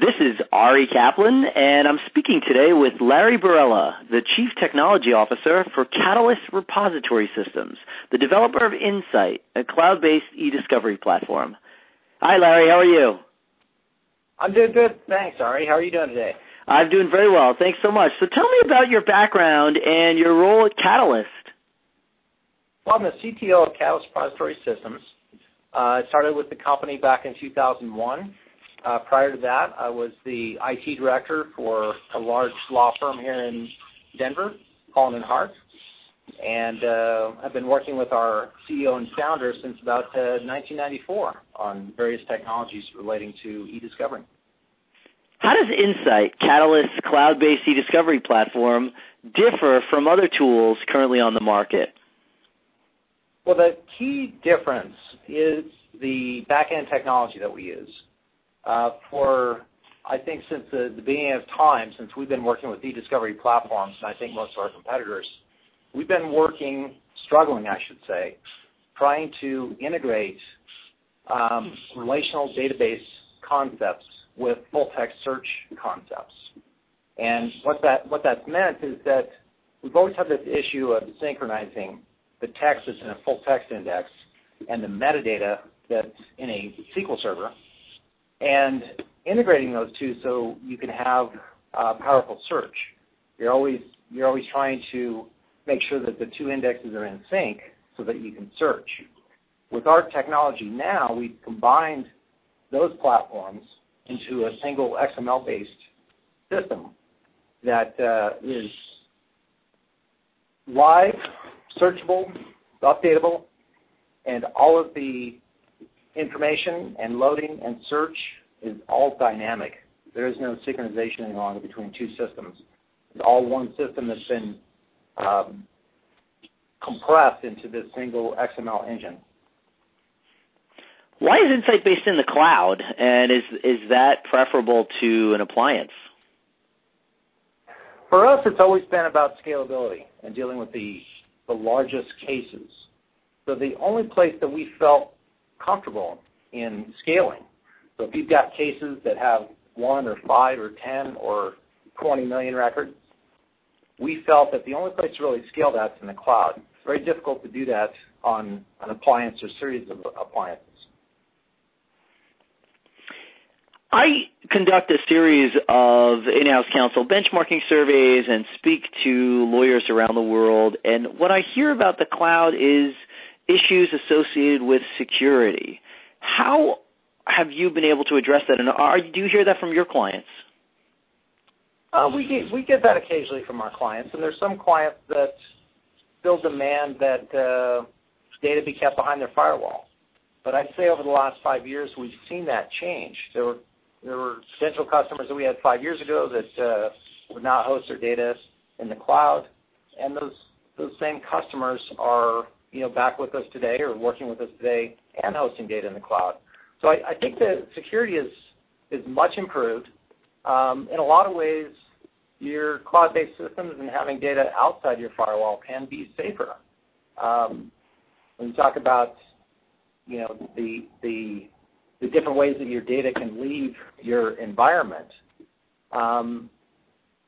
This is Ari Kaplan, and I'm speaking today with Larry Barela, the Chief Technology Officer for Catalyst Repository Systems, the developer of Insight, a cloud-based e-discovery platform. Hi, Larry. How are you? I'm doing good. Thanks, Ari. How are you doing today? I'm doing very well. Thanks so much. So tell me about your background and your role at Catalyst. Well, I'm the CTO of Catalyst Repository Systems. Uh, I started with the company back in 2001. Uh, prior to that, I was the IT director for a large law firm here in Denver, Holland and Hart. And uh, I've been working with our CEO and founder since about uh, 1994 on various technologies relating to e-discovery. How does Insight, Catalyst's cloud-based e-discovery platform, differ from other tools currently on the market? Well, the key difference is the back-end technology that we use. Uh, for, I think, since the, beginning of time, since we've been working with e-discovery platforms, and I think most of our competitors, we've been working, struggling, I should say, trying to integrate um, relational database concepts with full-text search concepts. And what that what that's meant is that we've always had this issue of synchronizing the text that's in a full text index and the metadata that's in a SQL server, and integrating those two so you can have uh, powerful search. You're always you're always trying to make sure that the two indexes are in sync so that you can search. With our technology now, we've combined those platforms into a single XML-based system that uh, is live, searchable, updatable, and all of the information and loading and search is all dynamic. There is no synchronization any longer between two systems. It's all one system that's been um, compressed into this single XML engine. Why is Insight based in the cloud, and is is that preferable to an appliance? For us, it's always been about scalability and dealing with the the largest cases. So the only place that we felt comfortable in scaling. So if you've got cases that have one or five or 10 or 20 million records, we felt that the only place to really scale that's in the cloud. It's very difficult to do that on an appliance or series of appliances. I conduct a series of in-house counsel benchmarking surveys and speak to lawyers around the world. And what I hear about the cloud is issues associated with security. How have you been able to address that? And are, do you hear that from your clients? Uh, we get we get that occasionally from our clients, and there's some clients that still demand that uh, data be kept behind their firewall. But I'd say over the last five years, we've seen that change. There were there were potential customers that we had five years ago that uh, would not host their data in the cloud, and those those same customers are you know back with us today or working with us today and hosting data in the cloud. So I, I think that security is is much improved. Um, in a lot of ways, your cloud-based systems and having data outside your firewall can be safer. Um, when you talk about you know the the the different ways that your data can leave your environment, um,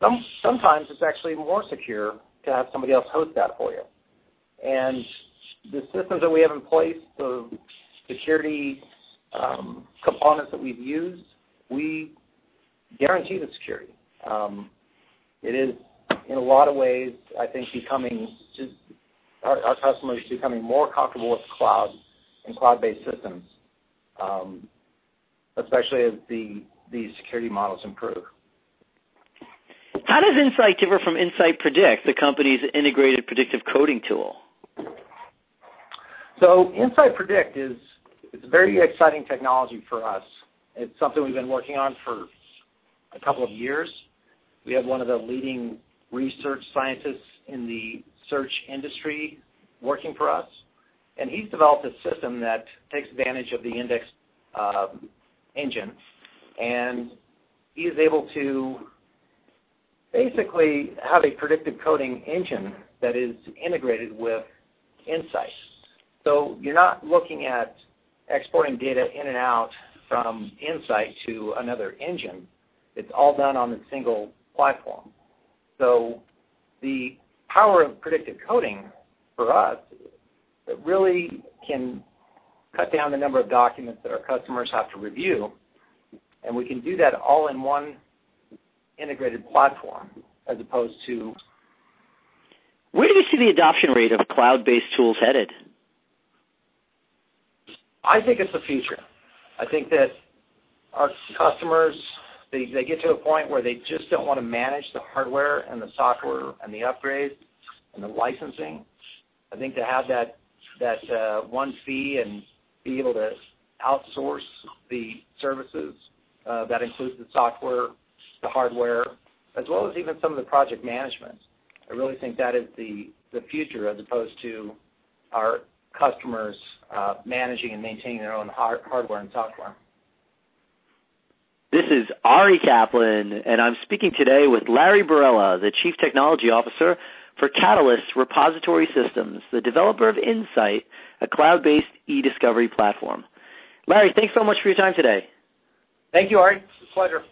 some, sometimes it's actually more secure to have somebody else host that for you. And the systems that we have in place, the security um, components that we've used, we guarantee the security. Um, it is, in a lot of ways, I think, becoming just our, our customers becoming more comfortable with cloud and cloud-based systems um, especially as the the security models improve. How does Insight differ from Insight Predict, the company's integrated predictive coding tool? So Insight Predict is it's a very exciting technology for us. It's something we've been working on for a couple of years. We have one of the leading research scientists in the search industry working for us, and he's developed a system that takes advantage of the index um, engine, and he is able to basically have a predictive coding engine that is integrated with Insight. So you're not looking at exporting data in and out from Insight to another engine. It's all done on a single platform. So the power of predictive coding for us really can cut down the number of documents that our customers have to review, and we can do that all in one integrated platform as opposed to. Where do you see the adoption rate of cloud-based tools headed? I think it's the future. I think that our customers they, they get to a point where they just don't want to manage the hardware and the software and the upgrades and the licensing. I think to have that that uh, one fee and be able to outsource the services uh, that includes the software, the hardware, as well as even some of the project management. I really think that is the the future as opposed to our customers uh, managing and maintaining their own hardware and software. This is Ari Kaplan, and I'm speaking today with Larry Barela, the Chief Technology Officer for Catalyst Repository Systems, the developer of Insight, a cloud-based e-discovery platform. Larry, thanks so much for your time today. Thank you, Ari. It's a pleasure.